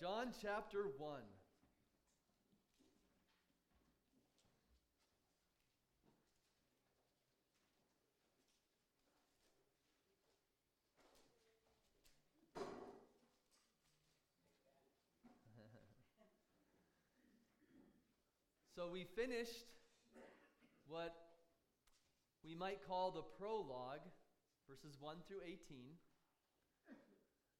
John chapter 1. so we finished what we might call the prologue, verses 1 through 18.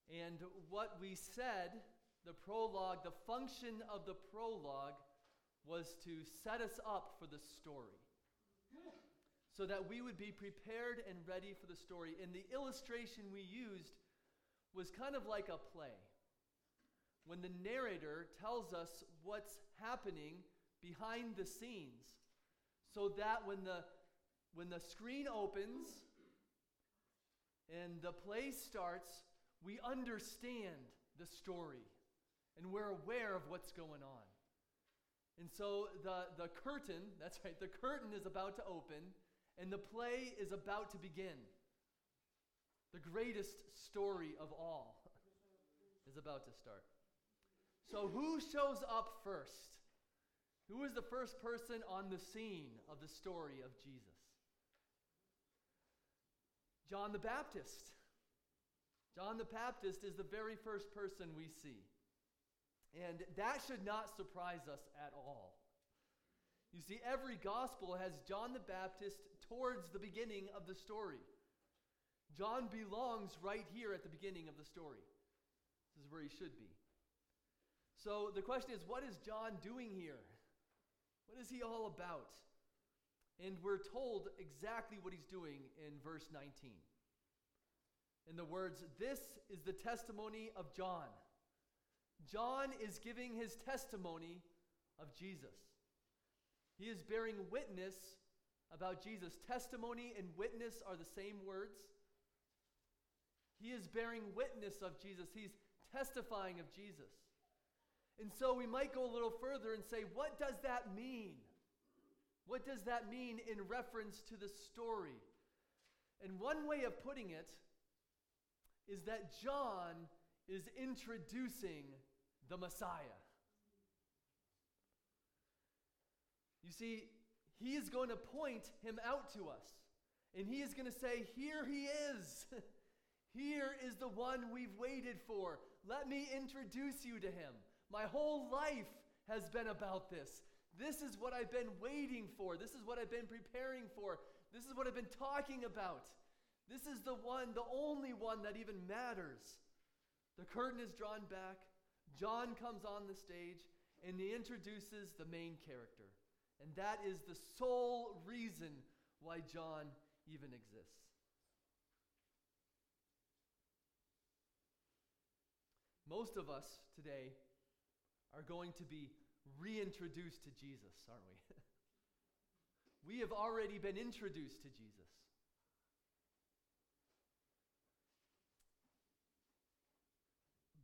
And what we said, the prologue, the function of the prologue was to set us up for the story so that we would be prepared and ready for the story. And the illustration we used was kind of like a play. When the narrator tells us what's happening behind the scenes, so that when the when the screen opens and the play starts, we understand the story and we're aware of what's going on. And so the, the curtain, that's right, the curtain is about to open and the play is about to begin. The greatest story of all is about to start. So, who shows up first? Who is the first person on the scene of the story of Jesus? John the Baptist. John the Baptist is the very first person we see. And that should not surprise us at all. You see, every gospel has John the Baptist towards the beginning of the story. John belongs right here at the beginning of the story. This is where he should be. So the question is what is John doing here? What is he all about? And we're told exactly what he's doing in verse 19 in the words, This is the testimony of John. John is giving his testimony of Jesus. He is bearing witness about Jesus. Testimony and witness are the same words. He is bearing witness of Jesus, he's testifying of Jesus. And so we might go a little further and say, what does that mean? What does that mean in reference to the story? And one way of putting it is that John is introducing the Messiah. You see, he is going to point him out to us. And he is going to say, Here he is. Here is the one we've waited for. Let me introduce you to him. My whole life has been about this. This is what I've been waiting for. This is what I've been preparing for. This is what I've been talking about. This is the one, the only one that even matters. The curtain is drawn back. John comes on the stage and he introduces the main character. And that is the sole reason why John even exists. Most of us today are going to be reintroduced to Jesus, aren't we? we have already been introduced to Jesus.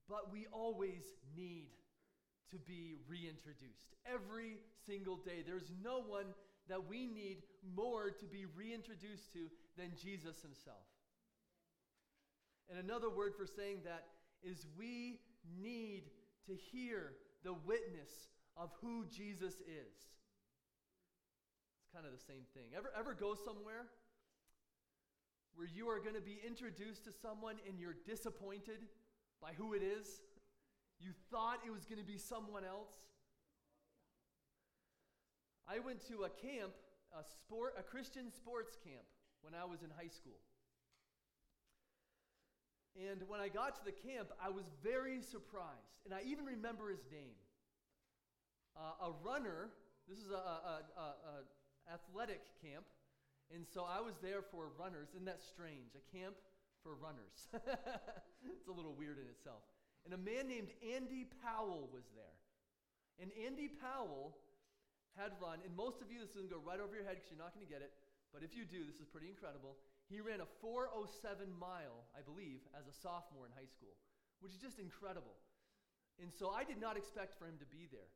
But we always need to be reintroduced. Every single day. There's no one that we need more to be reintroduced to than Jesus himself. And another word for saying that is we need to hear the witness of who Jesus is. It's kind of the same thing. Ever, ever go somewhere where you are going to be introduced to someone and you're disappointed by who it is? You thought it was going to be someone else? I went to a camp, a sport, a Christian sports camp when I was in high school. And when I got to the camp, I was very surprised. And I even remember his name. Uh, a runner, this is a, a, a, a, athletic camp. And so I was there for runners. Isn't that strange? A camp for runners. it's a little weird in itself. And a man named Andy Powell was there. And Andy Powell had run, and most of you, this is going to go right over your head because you're not going to get it. But if you do, this is pretty incredible. He ran a 407 mile, I believe, as a sophomore in high school, which is just incredible. And so I did not expect for him to be there.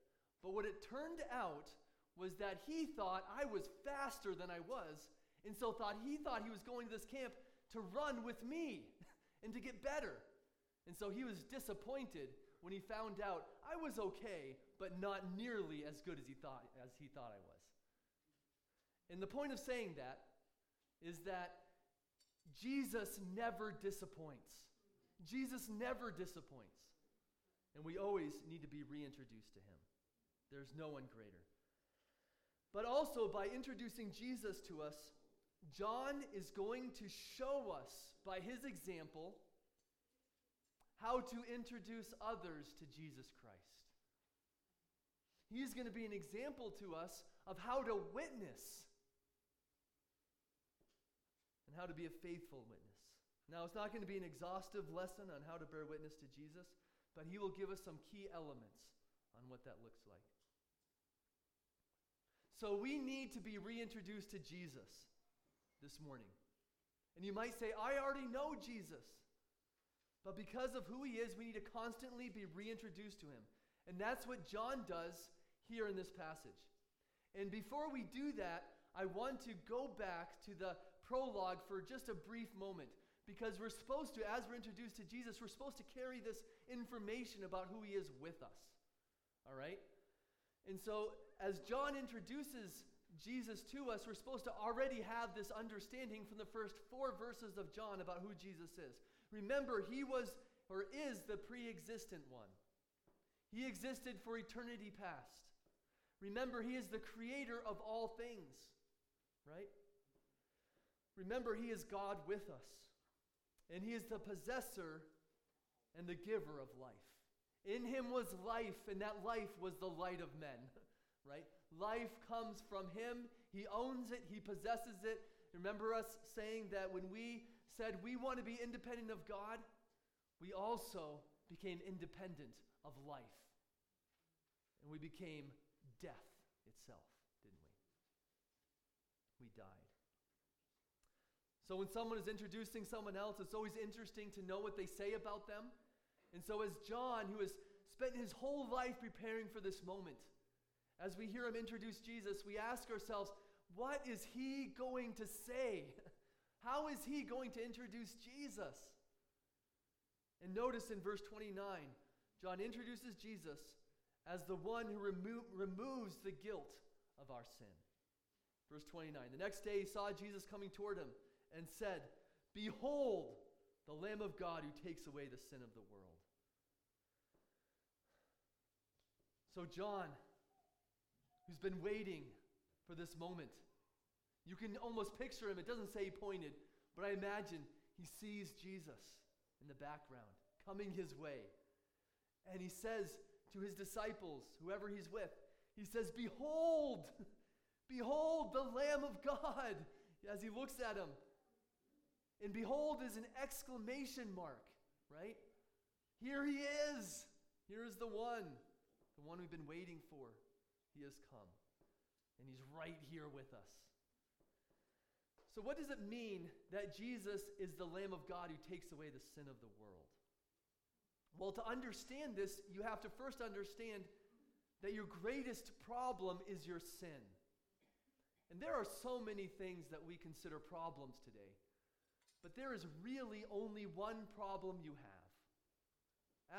But what it turned out was that he thought I was faster than I was, and so thought he thought he was going to this camp to run with me and to get better. And so he was disappointed when he found out I was okay, but not nearly as good as he thought, as he thought I was. And the point of saying that is that Jesus never disappoints. Jesus never disappoints. And we always need to be reintroduced to him. There's no one greater. But also, by introducing Jesus to us, John is going to show us by his example how to introduce others to Jesus Christ. He's going to be an example to us of how to witness and how to be a faithful witness. Now, it's not going to be an exhaustive lesson on how to bear witness to Jesus, but he will give us some key elements on what that looks like. So, we need to be reintroduced to Jesus this morning. And you might say, I already know Jesus. But because of who he is, we need to constantly be reintroduced to him. And that's what John does here in this passage. And before we do that, I want to go back to the prologue for just a brief moment because we're supposed to, as we're introduced to Jesus, we're supposed to carry this information about who he is with us. All right? And so, as John introduces Jesus to us, we're supposed to already have this understanding from the first four verses of John about who Jesus is. Remember, he was or is the pre existent one, he existed for eternity past. Remember, he is the creator of all things, right? Remember, He is God with us, and He is the possessor and the giver of life. In Him was life, and that life was the light of men, right? Life comes from Him. He owns it, He possesses it. Remember us saying that when we said we want to be independent of God, we also became independent of life. And we became death itself, didn't we? We died. So when someone is introducing someone else, it's always interesting to know what they say about them. And so, as John, who has spent his whole life preparing for this moment, as we hear him introduce Jesus, we ask ourselves, what is he going to say? How is he going to introduce Jesus? And notice in verse 29, John introduces Jesus as the one who remo- removes the guilt of our sin. Verse 29 The next day he saw Jesus coming toward him and said, Behold, the Lamb of God who takes away the sin of the world. So, John, who's been waiting for this moment, you can almost picture him. It doesn't say he pointed, but I imagine he sees Jesus in the background coming his way. And he says to his disciples, whoever he's with, he says, Behold, behold the Lamb of God, as he looks at him. And behold is an exclamation mark, right? Here he is. Here is the one, the one we've been waiting for. He has come. And he's right here with us. So, what does it mean that Jesus is the Lamb of God who takes away the sin of the world? Well, to understand this, you have to first understand that your greatest problem is your sin. And there are so many things that we consider problems today. But there is really only one problem you have.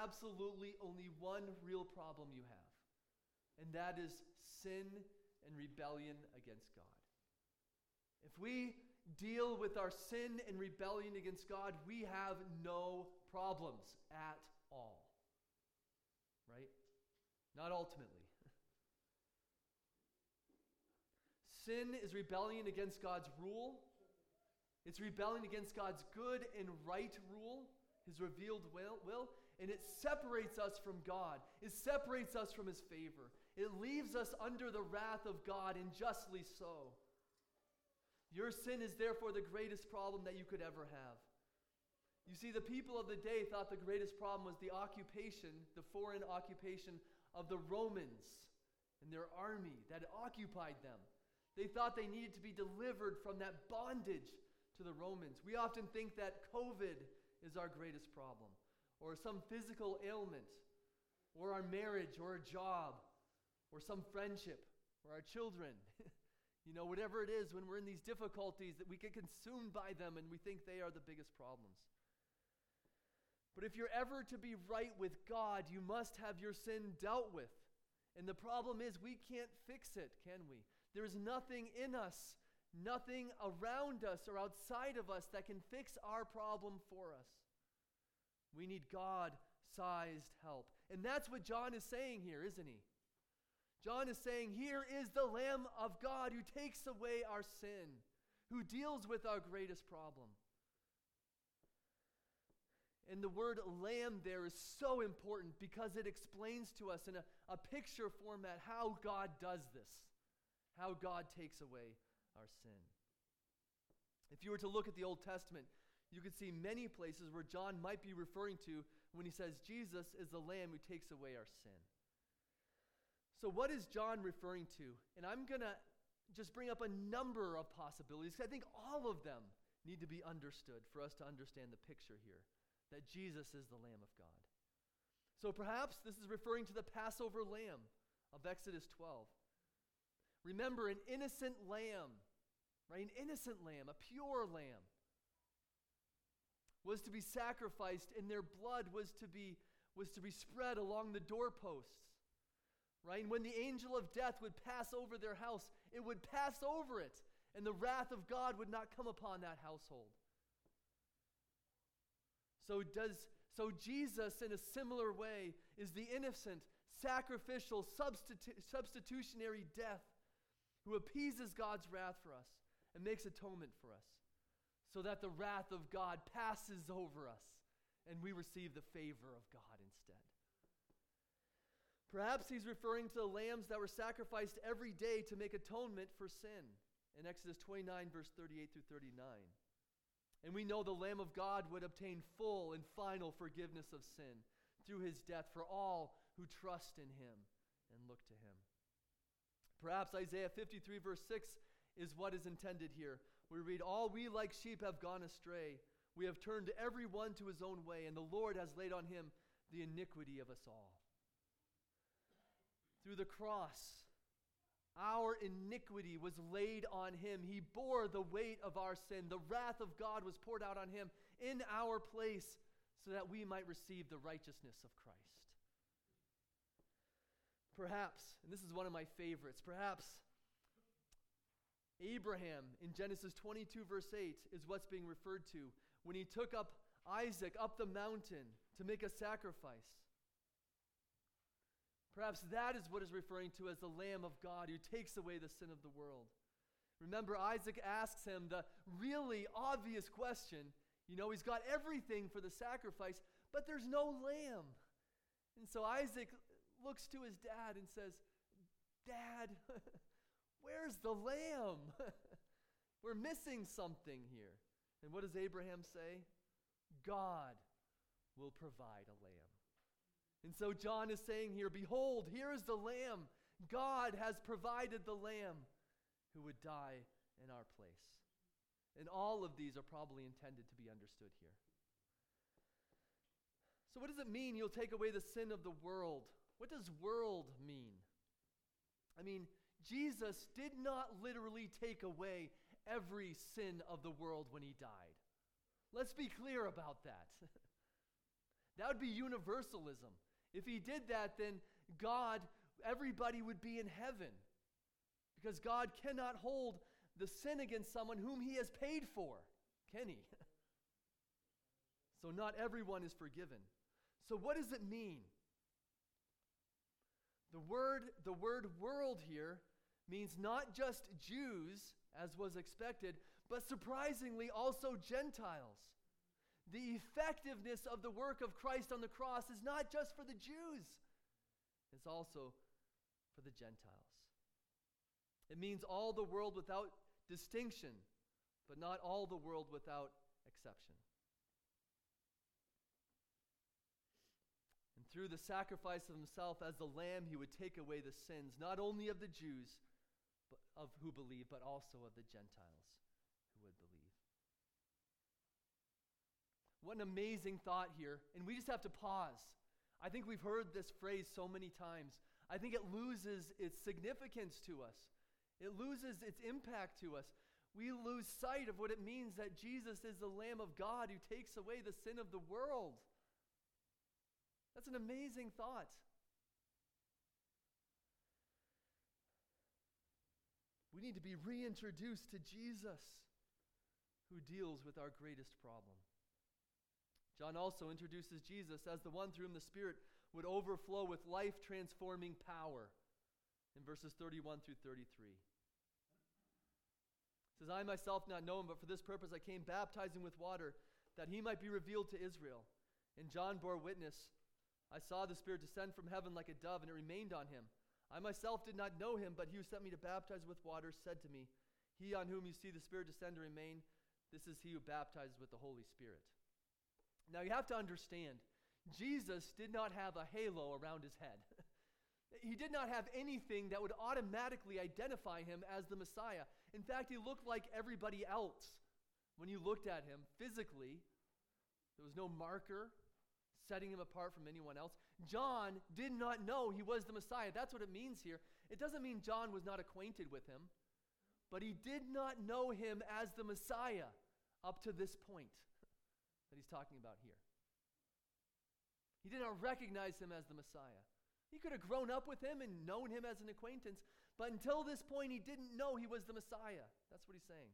Absolutely only one real problem you have. And that is sin and rebellion against God. If we deal with our sin and rebellion against God, we have no problems at all. Right? Not ultimately. sin is rebellion against God's rule it's rebelling against God's good and right rule, his revealed will, will, and it separates us from God. It separates us from his favor. It leaves us under the wrath of God, and justly so. Your sin is therefore the greatest problem that you could ever have. You see, the people of the day thought the greatest problem was the occupation, the foreign occupation of the Romans and their army that occupied them. They thought they needed to be delivered from that bondage to the Romans. We often think that COVID is our greatest problem, or some physical ailment, or our marriage, or a job, or some friendship, or our children. you know, whatever it is, when we're in these difficulties, that we get consumed by them and we think they are the biggest problems. But if you're ever to be right with God, you must have your sin dealt with. And the problem is, we can't fix it, can we? There's nothing in us, nothing around us or outside of us that can fix our problem for us. We need God sized help. And that's what John is saying here, isn't he? John is saying, Here is the Lamb of God who takes away our sin, who deals with our greatest problem. And the word lamb there is so important because it explains to us in a, a picture format how God does this, how God takes away our sin. If you were to look at the Old Testament, you could see many places where John might be referring to when he says, Jesus is the lamb who takes away our sin. So, what is John referring to? And I'm going to just bring up a number of possibilities. I think all of them need to be understood for us to understand the picture here that Jesus is the Lamb of God. So perhaps this is referring to the Passover lamb of Exodus 12. Remember, an innocent lamb, right? An innocent lamb, a pure lamb, was to be sacrificed, and their blood was to be, was to be spread along the doorposts. Right? And when the angel of death would pass over their house, it would pass over it, and the wrath of God would not come upon that household. So does so Jesus in a similar way is the innocent, sacrificial, substitu- substitutionary death who appeases God's wrath for us and makes atonement for us so that the wrath of God passes over us and we receive the favor of God instead. Perhaps he's referring to the lambs that were sacrificed every day to make atonement for sin in Exodus 29, verse 38 through 39. And we know the Lamb of God would obtain full and final forgiveness of sin through his death for all who trust in him and look to him. Perhaps Isaiah 53, verse 6 is what is intended here. We read, All we like sheep have gone astray. We have turned every one to his own way, and the Lord has laid on him the iniquity of us all. Through the cross, our iniquity was laid on him. He bore the weight of our sin. The wrath of God was poured out on him in our place so that we might receive the righteousness of Christ. Perhaps, and this is one of my favorites, perhaps Abraham in Genesis 22, verse 8, is what's being referred to when he took up Isaac up the mountain to make a sacrifice. Perhaps that is what is referring to as the Lamb of God who takes away the sin of the world. Remember, Isaac asks him the really obvious question. You know, he's got everything for the sacrifice, but there's no lamb. And so Isaac looks to his dad and says, Dad, where's the lamb? We're missing something here. And what does Abraham say? God will provide a lamb. And so John is saying here Behold, here is the Lamb. God has provided the Lamb who would die in our place. And all of these are probably intended to be understood here. So, what does it mean you'll take away the sin of the world? What does world mean? I mean, Jesus did not literally take away every sin of the world when he died. Let's be clear about that. that would be universalism. If he did that, then God, everybody would be in heaven. Because God cannot hold the sin against someone whom he has paid for, can he? so not everyone is forgiven. So what does it mean? The word, the word world here means not just Jews, as was expected, but surprisingly also Gentiles the effectiveness of the work of Christ on the cross is not just for the Jews, it's also for the Gentiles. It means all the world without distinction, but not all the world without exception. And through the sacrifice of himself as the lamb, he would take away the sins, not only of the Jews but of who believe, but also of the Gentiles. What an amazing thought here. And we just have to pause. I think we've heard this phrase so many times. I think it loses its significance to us, it loses its impact to us. We lose sight of what it means that Jesus is the Lamb of God who takes away the sin of the world. That's an amazing thought. We need to be reintroduced to Jesus, who deals with our greatest problem. John also introduces Jesus as the one through whom the Spirit would overflow with life transforming power in verses 31 through 33. It says, I myself not know him, but for this purpose I came baptizing with water, that he might be revealed to Israel. And John bore witness I saw the Spirit descend from heaven like a dove, and it remained on him. I myself did not know him, but he who sent me to baptize with water said to me, He on whom you see the Spirit descend and remain, this is he who baptizes with the Holy Spirit. Now you have to understand, Jesus did not have a halo around his head. he did not have anything that would automatically identify him as the Messiah. In fact, he looked like everybody else when you looked at him physically. There was no marker, setting him apart from anyone else. John did not know he was the Messiah. That's what it means here. It doesn't mean John was not acquainted with him, but he did not know him as the Messiah up to this point that he's talking about here. He did not recognize him as the Messiah. He could have grown up with him and known him as an acquaintance, but until this point, he didn't know he was the Messiah. That's what he's saying.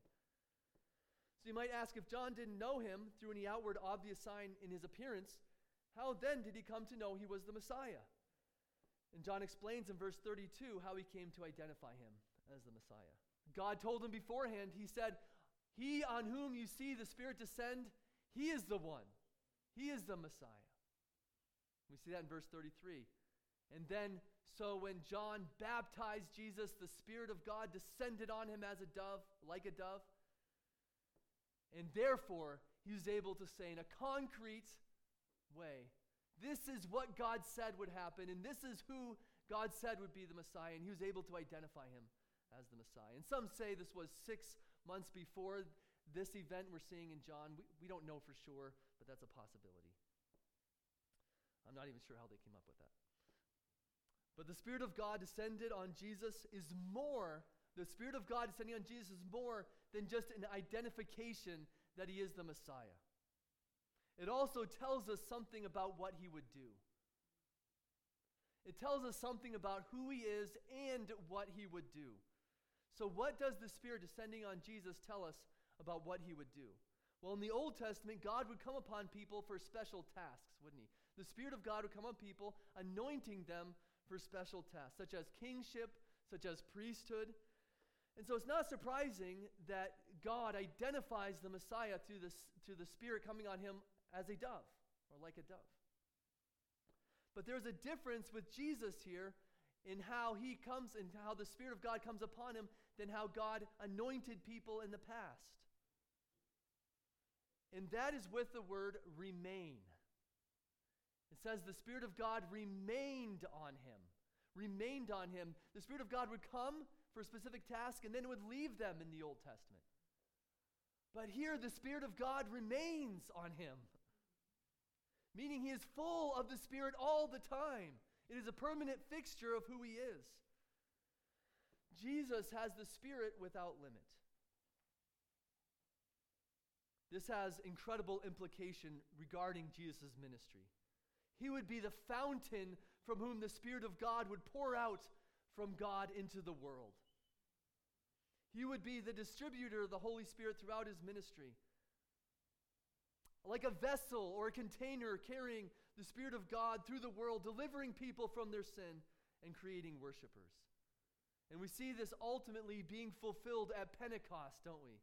So you might ask if John didn't know him through any outward obvious sign in his appearance, how then did he come to know he was the Messiah? And John explains in verse 32 how he came to identify him as the Messiah. God told him beforehand, He said, He on whom you see the Spirit descend, He is the one. He is the Messiah. We see that in verse 33. And then, so when John baptized Jesus, the Spirit of God descended on him as a dove, like a dove. And therefore, he was able to say in a concrete way. This is what God said would happen, and this is who God said would be the Messiah, and he was able to identify him as the Messiah. And some say this was six months before this event we're seeing in John. We, we don't know for sure, but that's a possibility. I'm not even sure how they came up with that. But the Spirit of God descended on Jesus is more, the Spirit of God descending on Jesus is more than just an identification that he is the Messiah. It also tells us something about what he would do. It tells us something about who he is and what he would do. So, what does the Spirit descending on Jesus tell us about what he would do? Well, in the Old Testament, God would come upon people for special tasks, wouldn't he? The Spirit of God would come on people, anointing them for special tasks, such as kingship, such as priesthood. And so it's not surprising that God identifies the Messiah through the, through the Spirit coming on him as a dove or like a dove. But there's a difference with Jesus here in how he comes and how the Spirit of God comes upon him than how God anointed people in the past. And that is with the word remain. It says the Spirit of God remained on him. Remained on him. The Spirit of God would come for a specific task and then would leave them in the Old Testament. But here the Spirit of God remains on him meaning he is full of the Spirit all the time. It is a permanent fixture of who he is. Jesus has the Spirit without limit. This has incredible implication regarding Jesus' ministry. He would be the fountain from whom the Spirit of God would pour out from God into the world. He would be the distributor of the Holy Spirit throughout his ministry like a vessel or a container carrying the Spirit of God through the world, delivering people from their sin and creating worshipers. And we see this ultimately being fulfilled at Pentecost, don't we?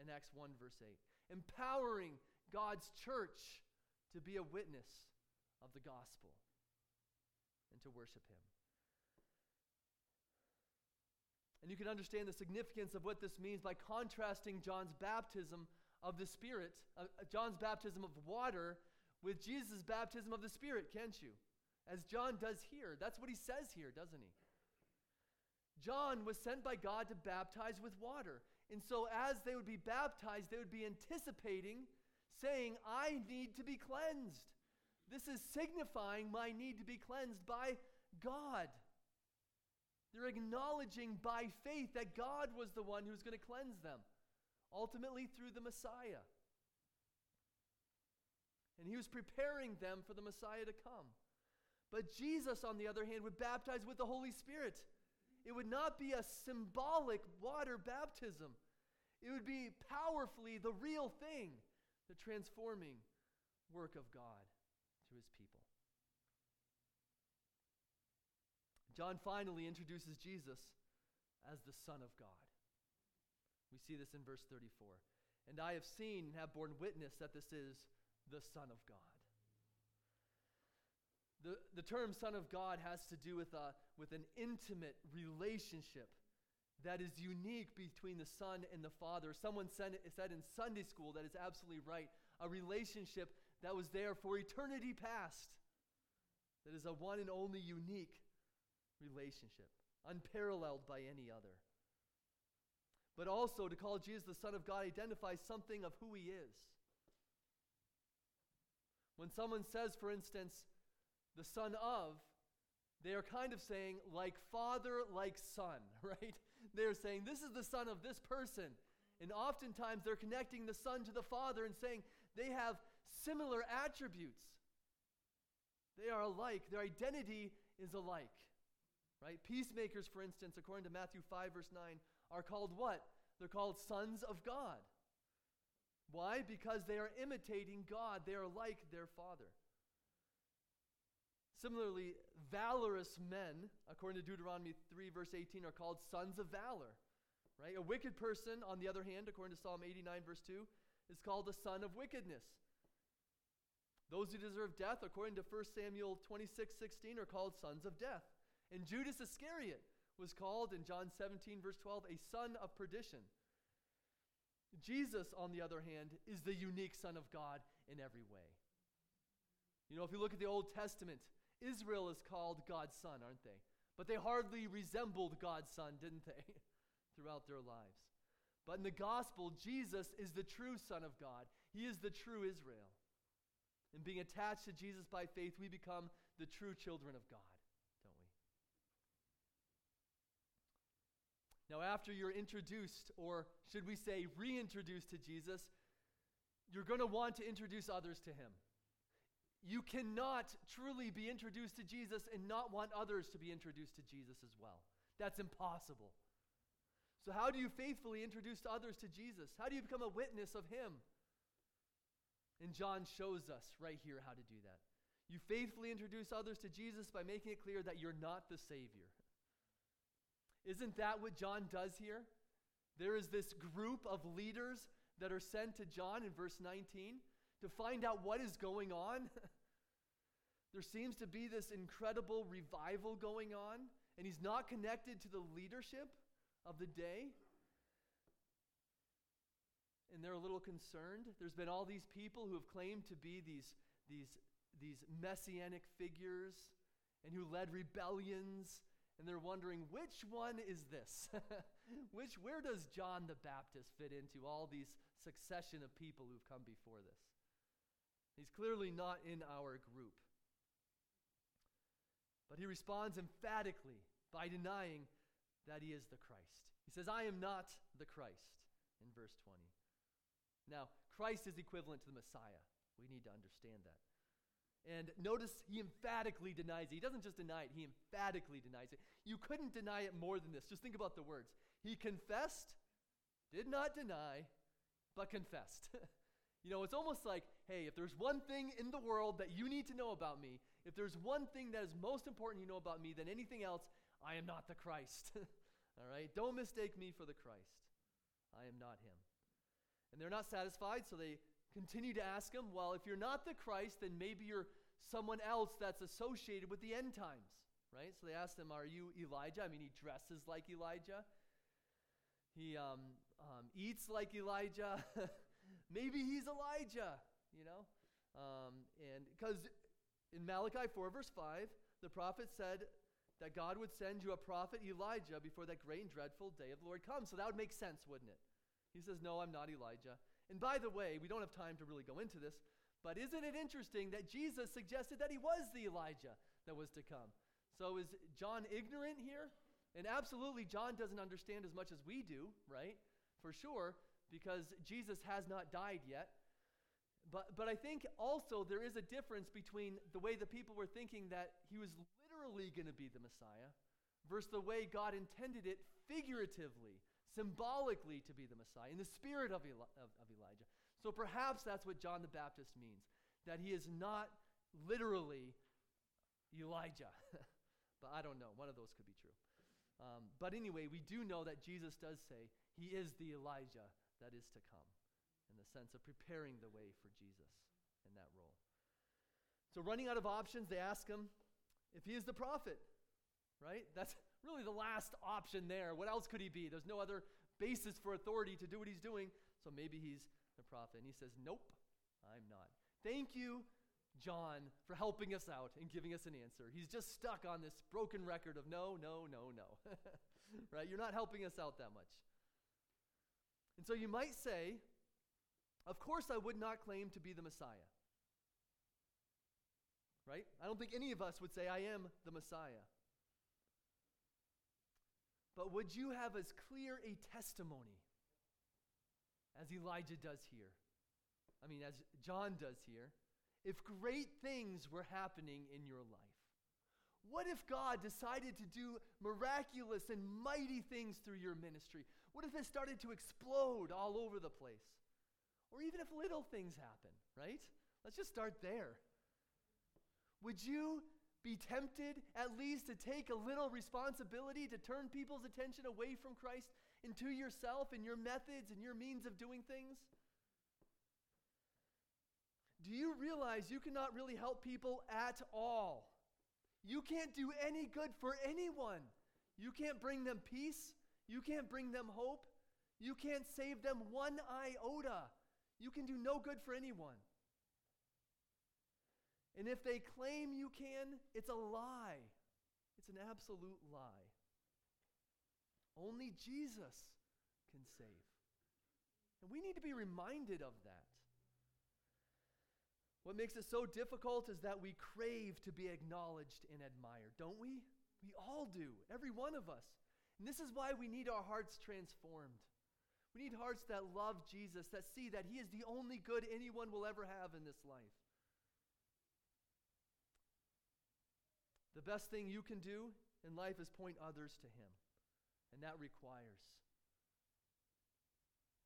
In Acts 1, verse 8. Empowering God's church to be a witness of the gospel and to worship Him. And you can understand the significance of what this means by contrasting John's baptism of the Spirit, uh, John's baptism of water, with Jesus' baptism of the Spirit, can't you? As John does here. That's what he says here, doesn't he? John was sent by God to baptize with water. And so, as they would be baptized, they would be anticipating, saying, I need to be cleansed. This is signifying my need to be cleansed by God. They're acknowledging by faith that God was the one who was going to cleanse them ultimately through the Messiah. And he was preparing them for the Messiah to come. But Jesus, on the other hand, would baptize with the Holy Spirit. It would not be a symbolic water baptism, it would be powerfully the real thing, the transforming work of God to his people. John finally introduces Jesus as the Son of God. We see this in verse 34. And I have seen and have borne witness that this is the Son of God. The, the term Son of God has to do with, a, with an intimate relationship that is unique between the Son and the Father. Someone said, said in Sunday school that is absolutely right a relationship that was there for eternity past, that is a one and only unique relationship, unparalleled by any other. But also, to call Jesus the Son of God identifies something of who he is. When someone says, for instance, the Son of, they are kind of saying, like Father, like Son, right? They're saying, this is the Son of this person. And oftentimes they're connecting the Son to the Father and saying they have similar attributes. They are alike, their identity is alike. Right? Peacemakers, for instance, according to Matthew 5, verse 9, are called what? They're called sons of God. Why? Because they are imitating God. They are like their Father. Similarly, valorous men, according to Deuteronomy 3, verse 18, are called sons of valor. Right? A wicked person, on the other hand, according to Psalm 89, verse 2, is called a son of wickedness. Those who deserve death, according to 1 Samuel 26, 16, are called sons of death. And Judas Iscariot was called in John 17, verse 12, a son of perdition. Jesus, on the other hand, is the unique Son of God in every way. You know, if you look at the Old Testament, Israel is called God's son, aren't they? But they hardly resembled God's son, didn't they? Throughout their lives. But in the gospel, Jesus is the true Son of God. He is the true Israel. And being attached to Jesus by faith, we become the true children of God. Don't we? Now, after you're introduced, or should we say reintroduced to Jesus, you're going to want to introduce others to him. You cannot truly be introduced to Jesus and not want others to be introduced to Jesus as well. That's impossible. So, how do you faithfully introduce others to Jesus? How do you become a witness of him? And John shows us right here how to do that. You faithfully introduce others to Jesus by making it clear that you're not the Savior. Isn't that what John does here? There is this group of leaders that are sent to John in verse 19 to find out what is going on. there seems to be this incredible revival going on, and he's not connected to the leadership of the day. And they're a little concerned. There's been all these people who have claimed to be these, these, these messianic figures and who led rebellions and they're wondering which one is this? which where does John the Baptist fit into all these succession of people who've come before this? He's clearly not in our group. But he responds emphatically by denying that he is the Christ. He says, I am not the Christ, in verse 20. Now, Christ is equivalent to the Messiah. We need to understand that. And notice he emphatically denies it. He doesn't just deny it, he emphatically denies it. You couldn't deny it more than this. Just think about the words. He confessed, did not deny, but confessed. you know, it's almost like, hey, if there's one thing in the world that you need to know about me, if there's one thing that is most important you know about me than anything else, I am not the Christ. All right? Don't mistake me for the Christ. I am not him. And they're not satisfied, so they continue to ask him, well, if you're not the Christ, then maybe you're someone else that's associated with the end times, right? So they asked him, Are you Elijah? I mean, he dresses like Elijah, he um, um, eats like Elijah. maybe he's Elijah, you know? Um, and because in Malachi 4, verse 5, the prophet said that God would send you a prophet, Elijah, before that great and dreadful day of the Lord comes. So that would make sense, wouldn't it? He says, No, I'm not Elijah. And by the way, we don't have time to really go into this, but isn't it interesting that Jesus suggested that he was the Elijah that was to come? So is John ignorant here? And absolutely, John doesn't understand as much as we do, right? For sure, because Jesus has not died yet. But, but I think also there is a difference between the way the people were thinking that he was literally going to be the Messiah versus the way God intended it figuratively, symbolically to be the Messiah, in the spirit of, Eli- of, of Elijah. So perhaps that's what John the Baptist means, that he is not literally Elijah. but I don't know. One of those could be true. Um, but anyway, we do know that Jesus does say he is the Elijah that is to come the sense of preparing the way for Jesus in that role. So, running out of options, they ask him if he is the prophet, right? That's really the last option there. What else could he be? There's no other basis for authority to do what he's doing, so maybe he's the prophet. And he says, Nope, I'm not. Thank you, John, for helping us out and giving us an answer. He's just stuck on this broken record of no, no, no, no. right? You're not helping us out that much. And so you might say, of course, I would not claim to be the Messiah. Right? I don't think any of us would say, I am the Messiah. But would you have as clear a testimony as Elijah does here? I mean, as John does here, if great things were happening in your life? What if God decided to do miraculous and mighty things through your ministry? What if it started to explode all over the place? Or even if little things happen, right? Let's just start there. Would you be tempted at least to take a little responsibility to turn people's attention away from Christ into yourself and your methods and your means of doing things? Do you realize you cannot really help people at all? You can't do any good for anyone. You can't bring them peace. You can't bring them hope. You can't save them one iota. You can do no good for anyone. And if they claim you can, it's a lie. It's an absolute lie. Only Jesus can save. And we need to be reminded of that. What makes it so difficult is that we crave to be acknowledged and admired, don't we? We all do, every one of us. And this is why we need our hearts transformed. We need hearts that love Jesus, that see that He is the only good anyone will ever have in this life. The best thing you can do in life is point others to Him. And that requires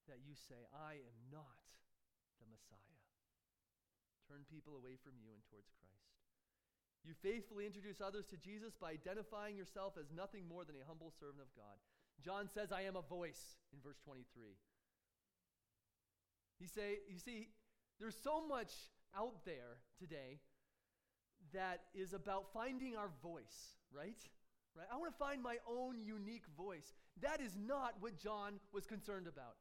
that you say, I am not the Messiah. Turn people away from you and towards Christ. You faithfully introduce others to Jesus by identifying yourself as nothing more than a humble servant of God. John says, I am a voice in verse 23. He say, you see, there's so much out there today that is about finding our voice, right? Right? I want to find my own unique voice. That is not what John was concerned about.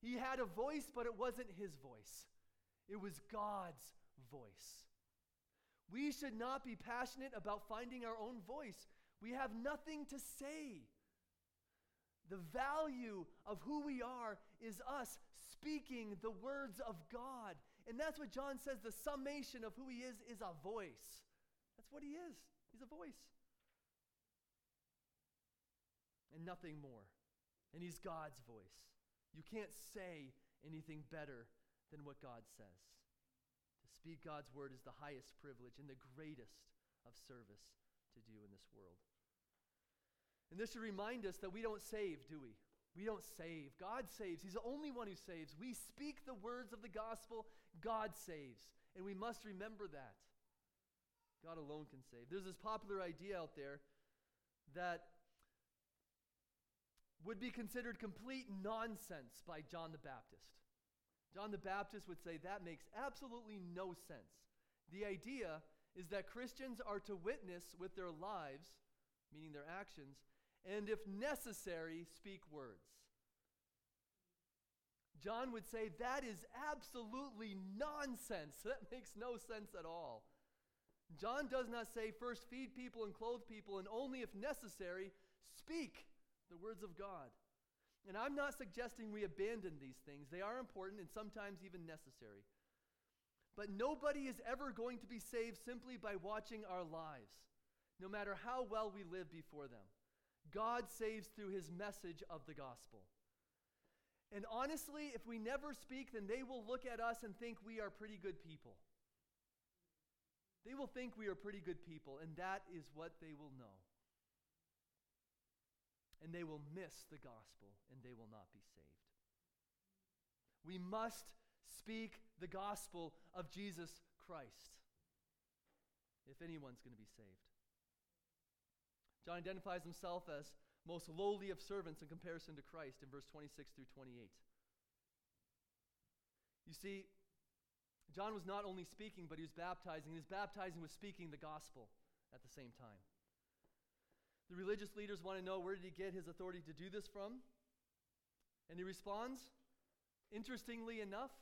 He had a voice, but it wasn't his voice. It was God's voice. We should not be passionate about finding our own voice. We have nothing to say. The value of who we are is us speaking the words of God. And that's what John says the summation of who he is is a voice. That's what he is. He's a voice. And nothing more. And he's God's voice. You can't say anything better than what God says. To speak God's word is the highest privilege and the greatest of service to do in this world. And this should remind us that we don't save, do we? We don't save. God saves. He's the only one who saves. We speak the words of the gospel, God saves. And we must remember that. God alone can save. There's this popular idea out there that would be considered complete nonsense by John the Baptist. John the Baptist would say that makes absolutely no sense. The idea is that Christians are to witness with their lives, meaning their actions, and if necessary, speak words. John would say that is absolutely nonsense. That makes no sense at all. John does not say first feed people and clothe people, and only if necessary, speak the words of God. And I'm not suggesting we abandon these things, they are important and sometimes even necessary. But nobody is ever going to be saved simply by watching our lives, no matter how well we live before them. God saves through his message of the gospel. And honestly, if we never speak, then they will look at us and think we are pretty good people. They will think we are pretty good people, and that is what they will know. And they will miss the gospel, and they will not be saved. We must speak the gospel of Jesus Christ if anyone's going to be saved. John identifies himself as most lowly of servants in comparison to Christ in verse 26 through 28. You see, John was not only speaking, but he was baptizing. And His baptizing was speaking the gospel at the same time. The religious leaders want to know where did he get his authority to do this from? And he responds, interestingly enough,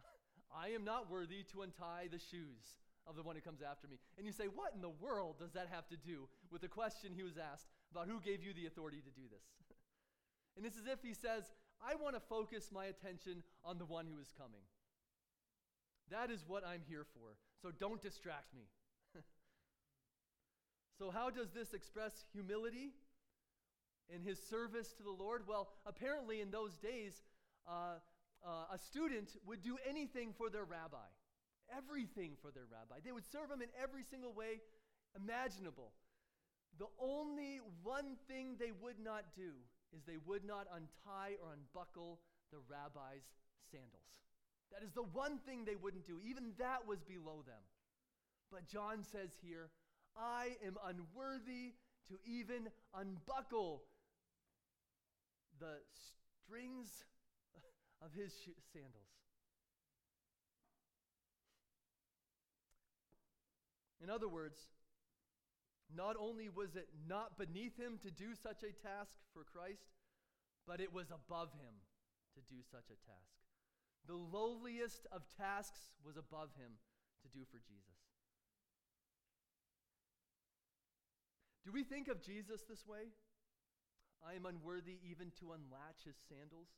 I am not worthy to untie the shoes of the one who comes after me. And you say, What in the world does that have to do with the question he was asked about who gave you the authority to do this? and it's as if he says, I want to focus my attention on the one who is coming. That is what I'm here for. So don't distract me. so, how does this express humility in his service to the Lord? Well, apparently, in those days, uh, uh, a student would do anything for their rabbi everything for their rabbi. They would serve him in every single way imaginable. The only one thing they would not do is they would not untie or unbuckle the rabbi's sandals. That is the one thing they wouldn't do. Even that was below them. But John says here, I am unworthy to even unbuckle the strings of his sandals. In other words, not only was it not beneath him to do such a task for Christ, but it was above him to do such a task. The lowliest of tasks was above him to do for Jesus. Do we think of Jesus this way? I am unworthy even to unlatch his sandals.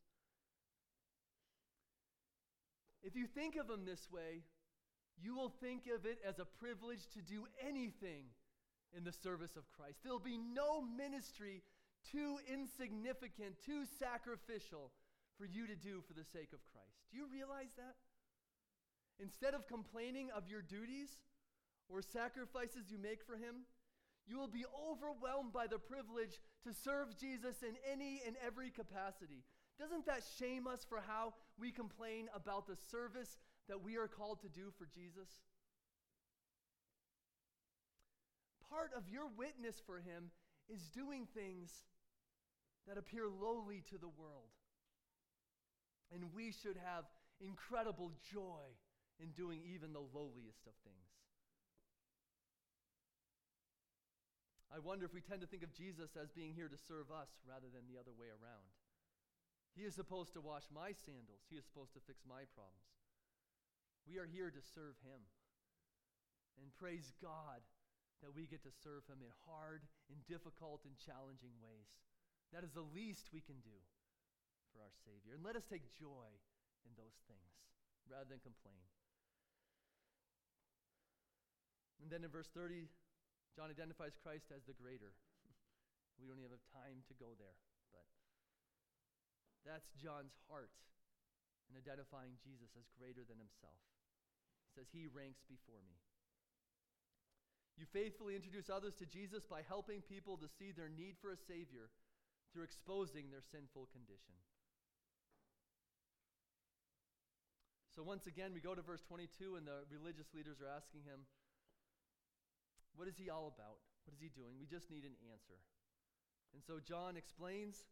If you think of him this way, you will think of it as a privilege to do anything in the service of Christ. There'll be no ministry too insignificant, too sacrificial for you to do for the sake of Christ. Do you realize that? Instead of complaining of your duties or sacrifices you make for Him, you will be overwhelmed by the privilege to serve Jesus in any and every capacity. Doesn't that shame us for how we complain about the service that we are called to do for Jesus? Part of your witness for him is doing things that appear lowly to the world. And we should have incredible joy in doing even the lowliest of things. I wonder if we tend to think of Jesus as being here to serve us rather than the other way around. He is supposed to wash my sandals, He is supposed to fix my problems. We are here to serve Him. And praise God that we get to serve Him in hard, in difficult, and challenging ways. That is the least we can do for our Savior. And let us take joy in those things rather than complain. And then in verse 30, John identifies Christ as the greater. we don't even have time to go there, but that's John's heart in identifying Jesus as greater than himself. Says, He ranks before me. You faithfully introduce others to Jesus by helping people to see their need for a Savior through exposing their sinful condition. So, once again, we go to verse 22, and the religious leaders are asking him, What is he all about? What is he doing? We just need an answer. And so, John explains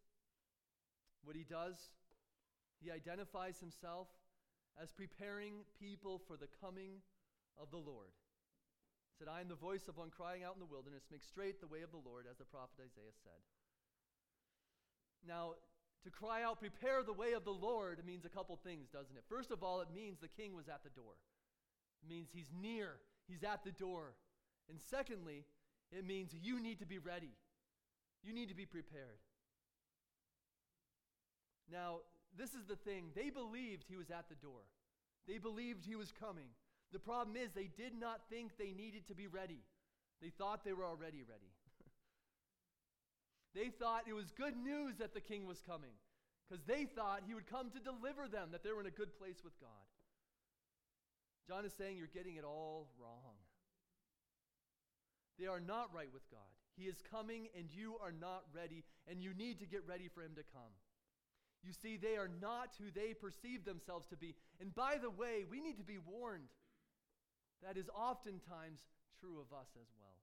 what he does he identifies himself as preparing people for the coming of the Lord. He said, I am the voice of one crying out in the wilderness, make straight the way of the Lord, as the prophet Isaiah said. Now, to cry out, prepare the way of the Lord, means a couple things, doesn't it? First of all, it means the king was at the door. It means he's near, he's at the door. And secondly, it means you need to be ready. You need to be prepared. Now, this is the thing. They believed he was at the door, they believed he was coming. The problem is, they did not think they needed to be ready. They thought they were already ready. they thought it was good news that the king was coming. because they thought he would come to deliver them, that they were in a good place with God. John is saying you're getting it all wrong. They are not right with God. He is coming and you are not ready, and you need to get ready for him to come. You see, they are not who they perceive themselves to be. And by the way, we need to be warned. That is oftentimes true of us as well.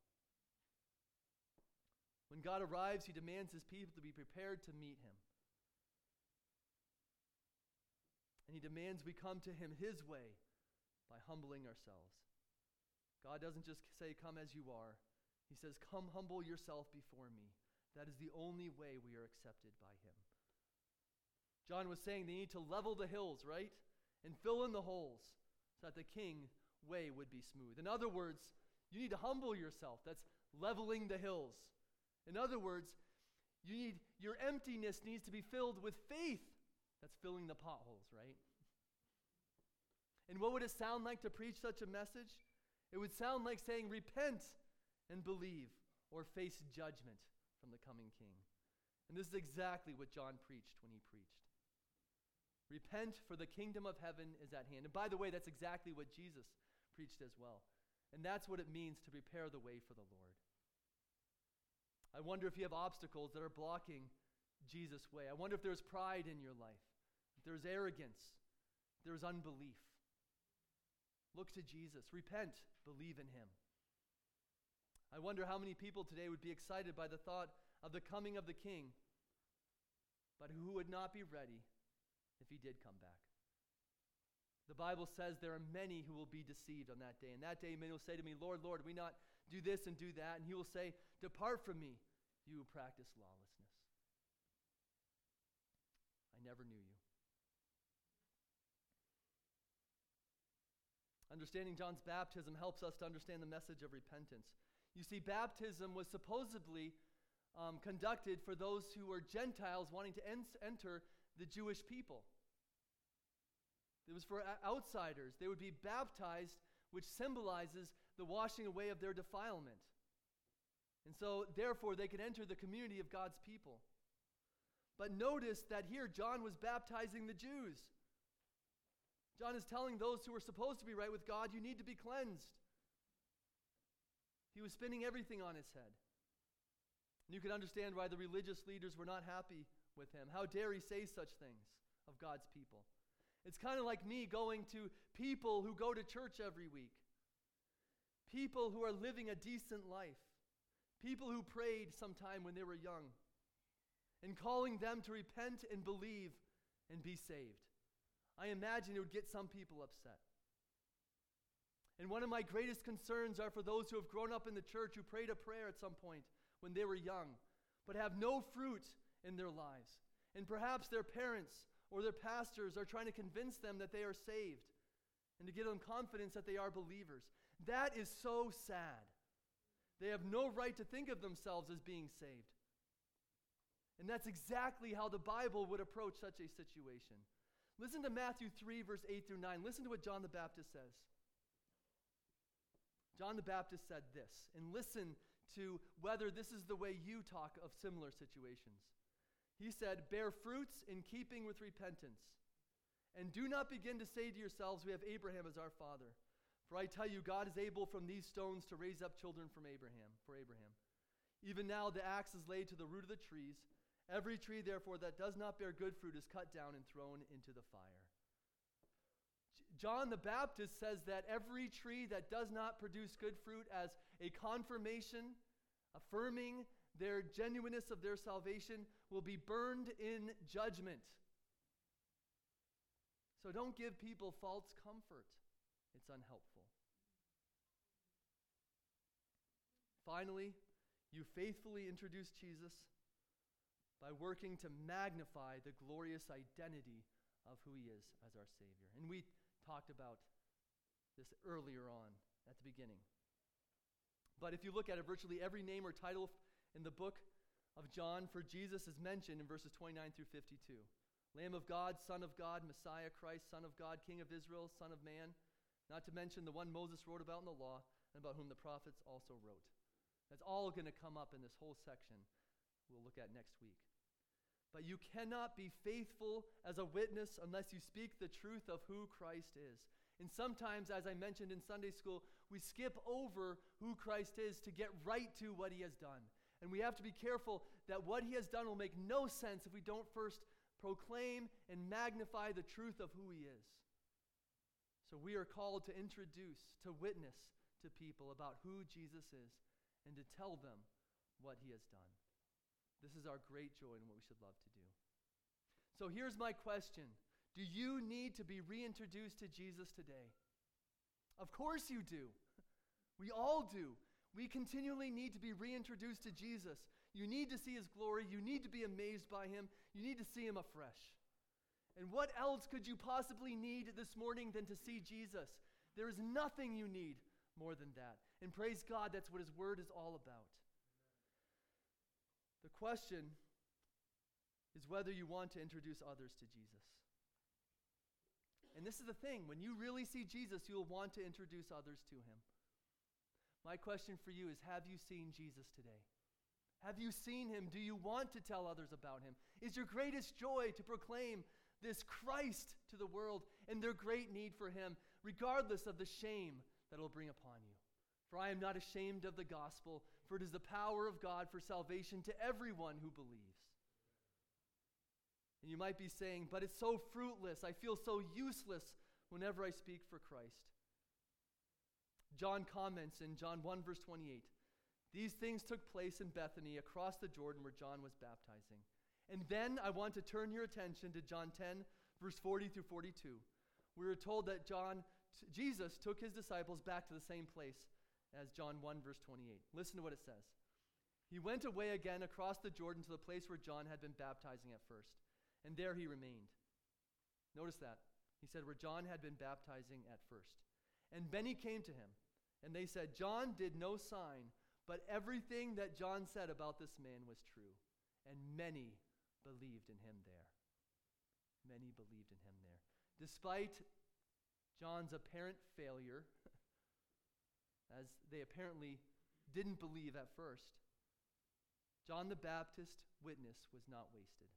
When God arrives, he demands his people to be prepared to meet him. And he demands we come to him his way by humbling ourselves. God doesn't just say, Come as you are. He says, Come humble yourself before me. That is the only way we are accepted by him. John was saying they need to level the hills, right? And fill in the holes so that the king way would be smooth. In other words, you need to humble yourself. That's leveling the hills. In other words, you need your emptiness needs to be filled with faith. That's filling the potholes, right? And what would it sound like to preach such a message? It would sound like saying, Repent and believe, or face judgment from the coming king. And this is exactly what John preached when he preached. Repent, for the kingdom of heaven is at hand. And by the way, that's exactly what Jesus preached as well. And that's what it means to prepare the way for the Lord. I wonder if you have obstacles that are blocking Jesus' way. I wonder if there's pride in your life, if there's arrogance, if there's unbelief. Look to Jesus. Repent. Believe in him. I wonder how many people today would be excited by the thought of the coming of the king, but who would not be ready if he did come back. The Bible says there are many who will be deceived on that day. And that day, many will say to me, Lord, Lord, we not do this and do that. And he will say, Depart from me, you who practice lawlessness. I never knew you. Understanding John's baptism helps us to understand the message of repentance. You see, baptism was supposedly um, conducted for those who were Gentiles wanting to en- enter the Jewish people. It was for outsiders. They would be baptized, which symbolizes the washing away of their defilement. And so, therefore, they could enter the community of God's people. But notice that here John was baptizing the Jews. John is telling those who were supposed to be right with God, you need to be cleansed. He was spinning everything on his head. And you can understand why the religious leaders were not happy with him. How dare he say such things of God's people? It's kind of like me going to people who go to church every week, people who are living a decent life, people who prayed sometime when they were young, and calling them to repent and believe and be saved. I imagine it would get some people upset. And one of my greatest concerns are for those who have grown up in the church who prayed a prayer at some point when they were young, but have no fruit in their lives. And perhaps their parents or their pastors are trying to convince them that they are saved and to give them confidence that they are believers. That is so sad. They have no right to think of themselves as being saved. And that's exactly how the Bible would approach such a situation. Listen to Matthew 3, verse 8 through 9. Listen to what John the Baptist says. John the Baptist said this, and listen to whether this is the way you talk of similar situations. He said, Bear fruits in keeping with repentance. And do not begin to say to yourselves, We have Abraham as our father. For I tell you, God is able from these stones to raise up children from Abraham, for Abraham. Even now the axe is laid to the root of the trees. Every tree, therefore, that does not bear good fruit is cut down and thrown into the fire. John the Baptist says that every tree that does not produce good fruit as a confirmation, affirming their genuineness of their salvation will be burned in judgment. So don't give people false comfort, it's unhelpful. Finally, you faithfully introduce Jesus by working to magnify the glorious identity of who he is as our Savior. And we talked about this earlier on at the beginning. But if you look at it, virtually every name or title in the book of John for Jesus is mentioned in verses 29 through 52. Lamb of God, Son of God, Messiah, Christ, Son of God, King of Israel, Son of Man, not to mention the one Moses wrote about in the law and about whom the prophets also wrote. That's all going to come up in this whole section we'll look at next week. But you cannot be faithful as a witness unless you speak the truth of who Christ is. And sometimes, as I mentioned in Sunday school, we skip over who Christ is to get right to what he has done. And we have to be careful that what he has done will make no sense if we don't first proclaim and magnify the truth of who he is. So we are called to introduce, to witness to people about who Jesus is, and to tell them what he has done. This is our great joy and what we should love to do. So here's my question Do you need to be reintroduced to Jesus today? Of course you do. We all do. We continually need to be reintroduced to Jesus. You need to see his glory. You need to be amazed by him. You need to see him afresh. And what else could you possibly need this morning than to see Jesus? There is nothing you need more than that. And praise God, that's what his word is all about. The question is whether you want to introduce others to Jesus. And this is the thing when you really see Jesus, you will want to introduce others to him. My question for you is Have you seen Jesus today? Have you seen him? Do you want to tell others about him? Is your greatest joy to proclaim this Christ to the world and their great need for him, regardless of the shame that it'll bring upon you? For I am not ashamed of the gospel, for it is the power of God for salvation to everyone who believes. And you might be saying, but it's so fruitless. I feel so useless whenever I speak for Christ. John comments in John 1, verse 28 These things took place in Bethany across the Jordan where John was baptizing. And then I want to turn your attention to John 10, verse 40 through 42. We are told that John, Jesus took his disciples back to the same place as John 1, verse 28. Listen to what it says. He went away again across the Jordan to the place where John had been baptizing at first, and there he remained. Notice that. He said, where John had been baptizing at first. And many came to him, and they said, John did no sign, but everything that John said about this man was true. And many believed in him there. Many believed in him there. Despite John's apparent failure, as they apparently didn't believe at first, John the Baptist's witness was not wasted.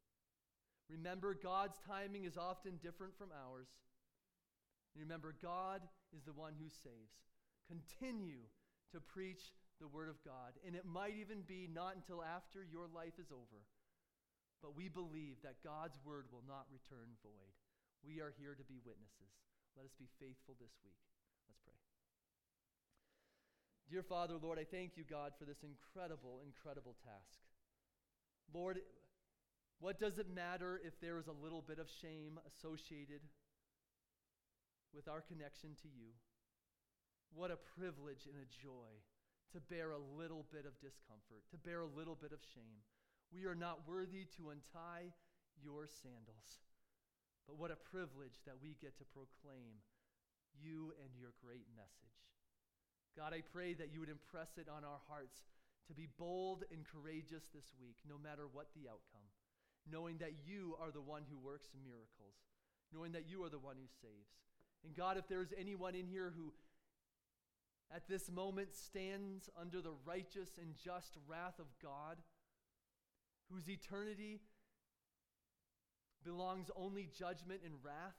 Remember, God's timing is often different from ours. remember, God is the one who saves. Continue to preach the Word of God. And it might even be not until after your life is over. But we believe that God's Word will not return void. We are here to be witnesses. Let us be faithful this week. Let's pray. Dear Father, Lord, I thank you, God, for this incredible, incredible task. Lord, what does it matter if there is a little bit of shame associated with our connection to you? What a privilege and a joy to bear a little bit of discomfort, to bear a little bit of shame. We are not worthy to untie your sandals. But what a privilege that we get to proclaim you and your great message. God, I pray that you would impress it on our hearts to be bold and courageous this week, no matter what the outcome, knowing that you are the one who works miracles, knowing that you are the one who saves. And God, if there's anyone in here who at this moment stands under the righteous and just wrath of God, whose eternity belongs only judgment and wrath,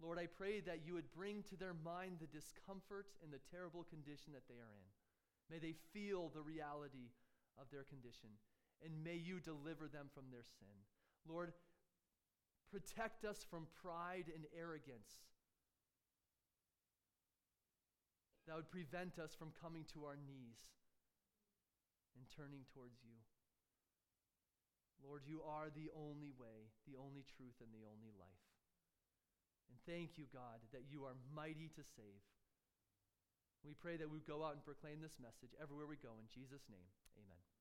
Lord, I pray that you would bring to their mind the discomfort and the terrible condition that they are in. May they feel the reality of their condition, and may you deliver them from their sin. Lord, protect us from pride and arrogance that would prevent us from coming to our knees and turning towards you. Lord, you are the only way, the only truth, and the only life. And thank you, God, that you are mighty to save. We pray that we go out and proclaim this message everywhere we go. In Jesus' name, amen.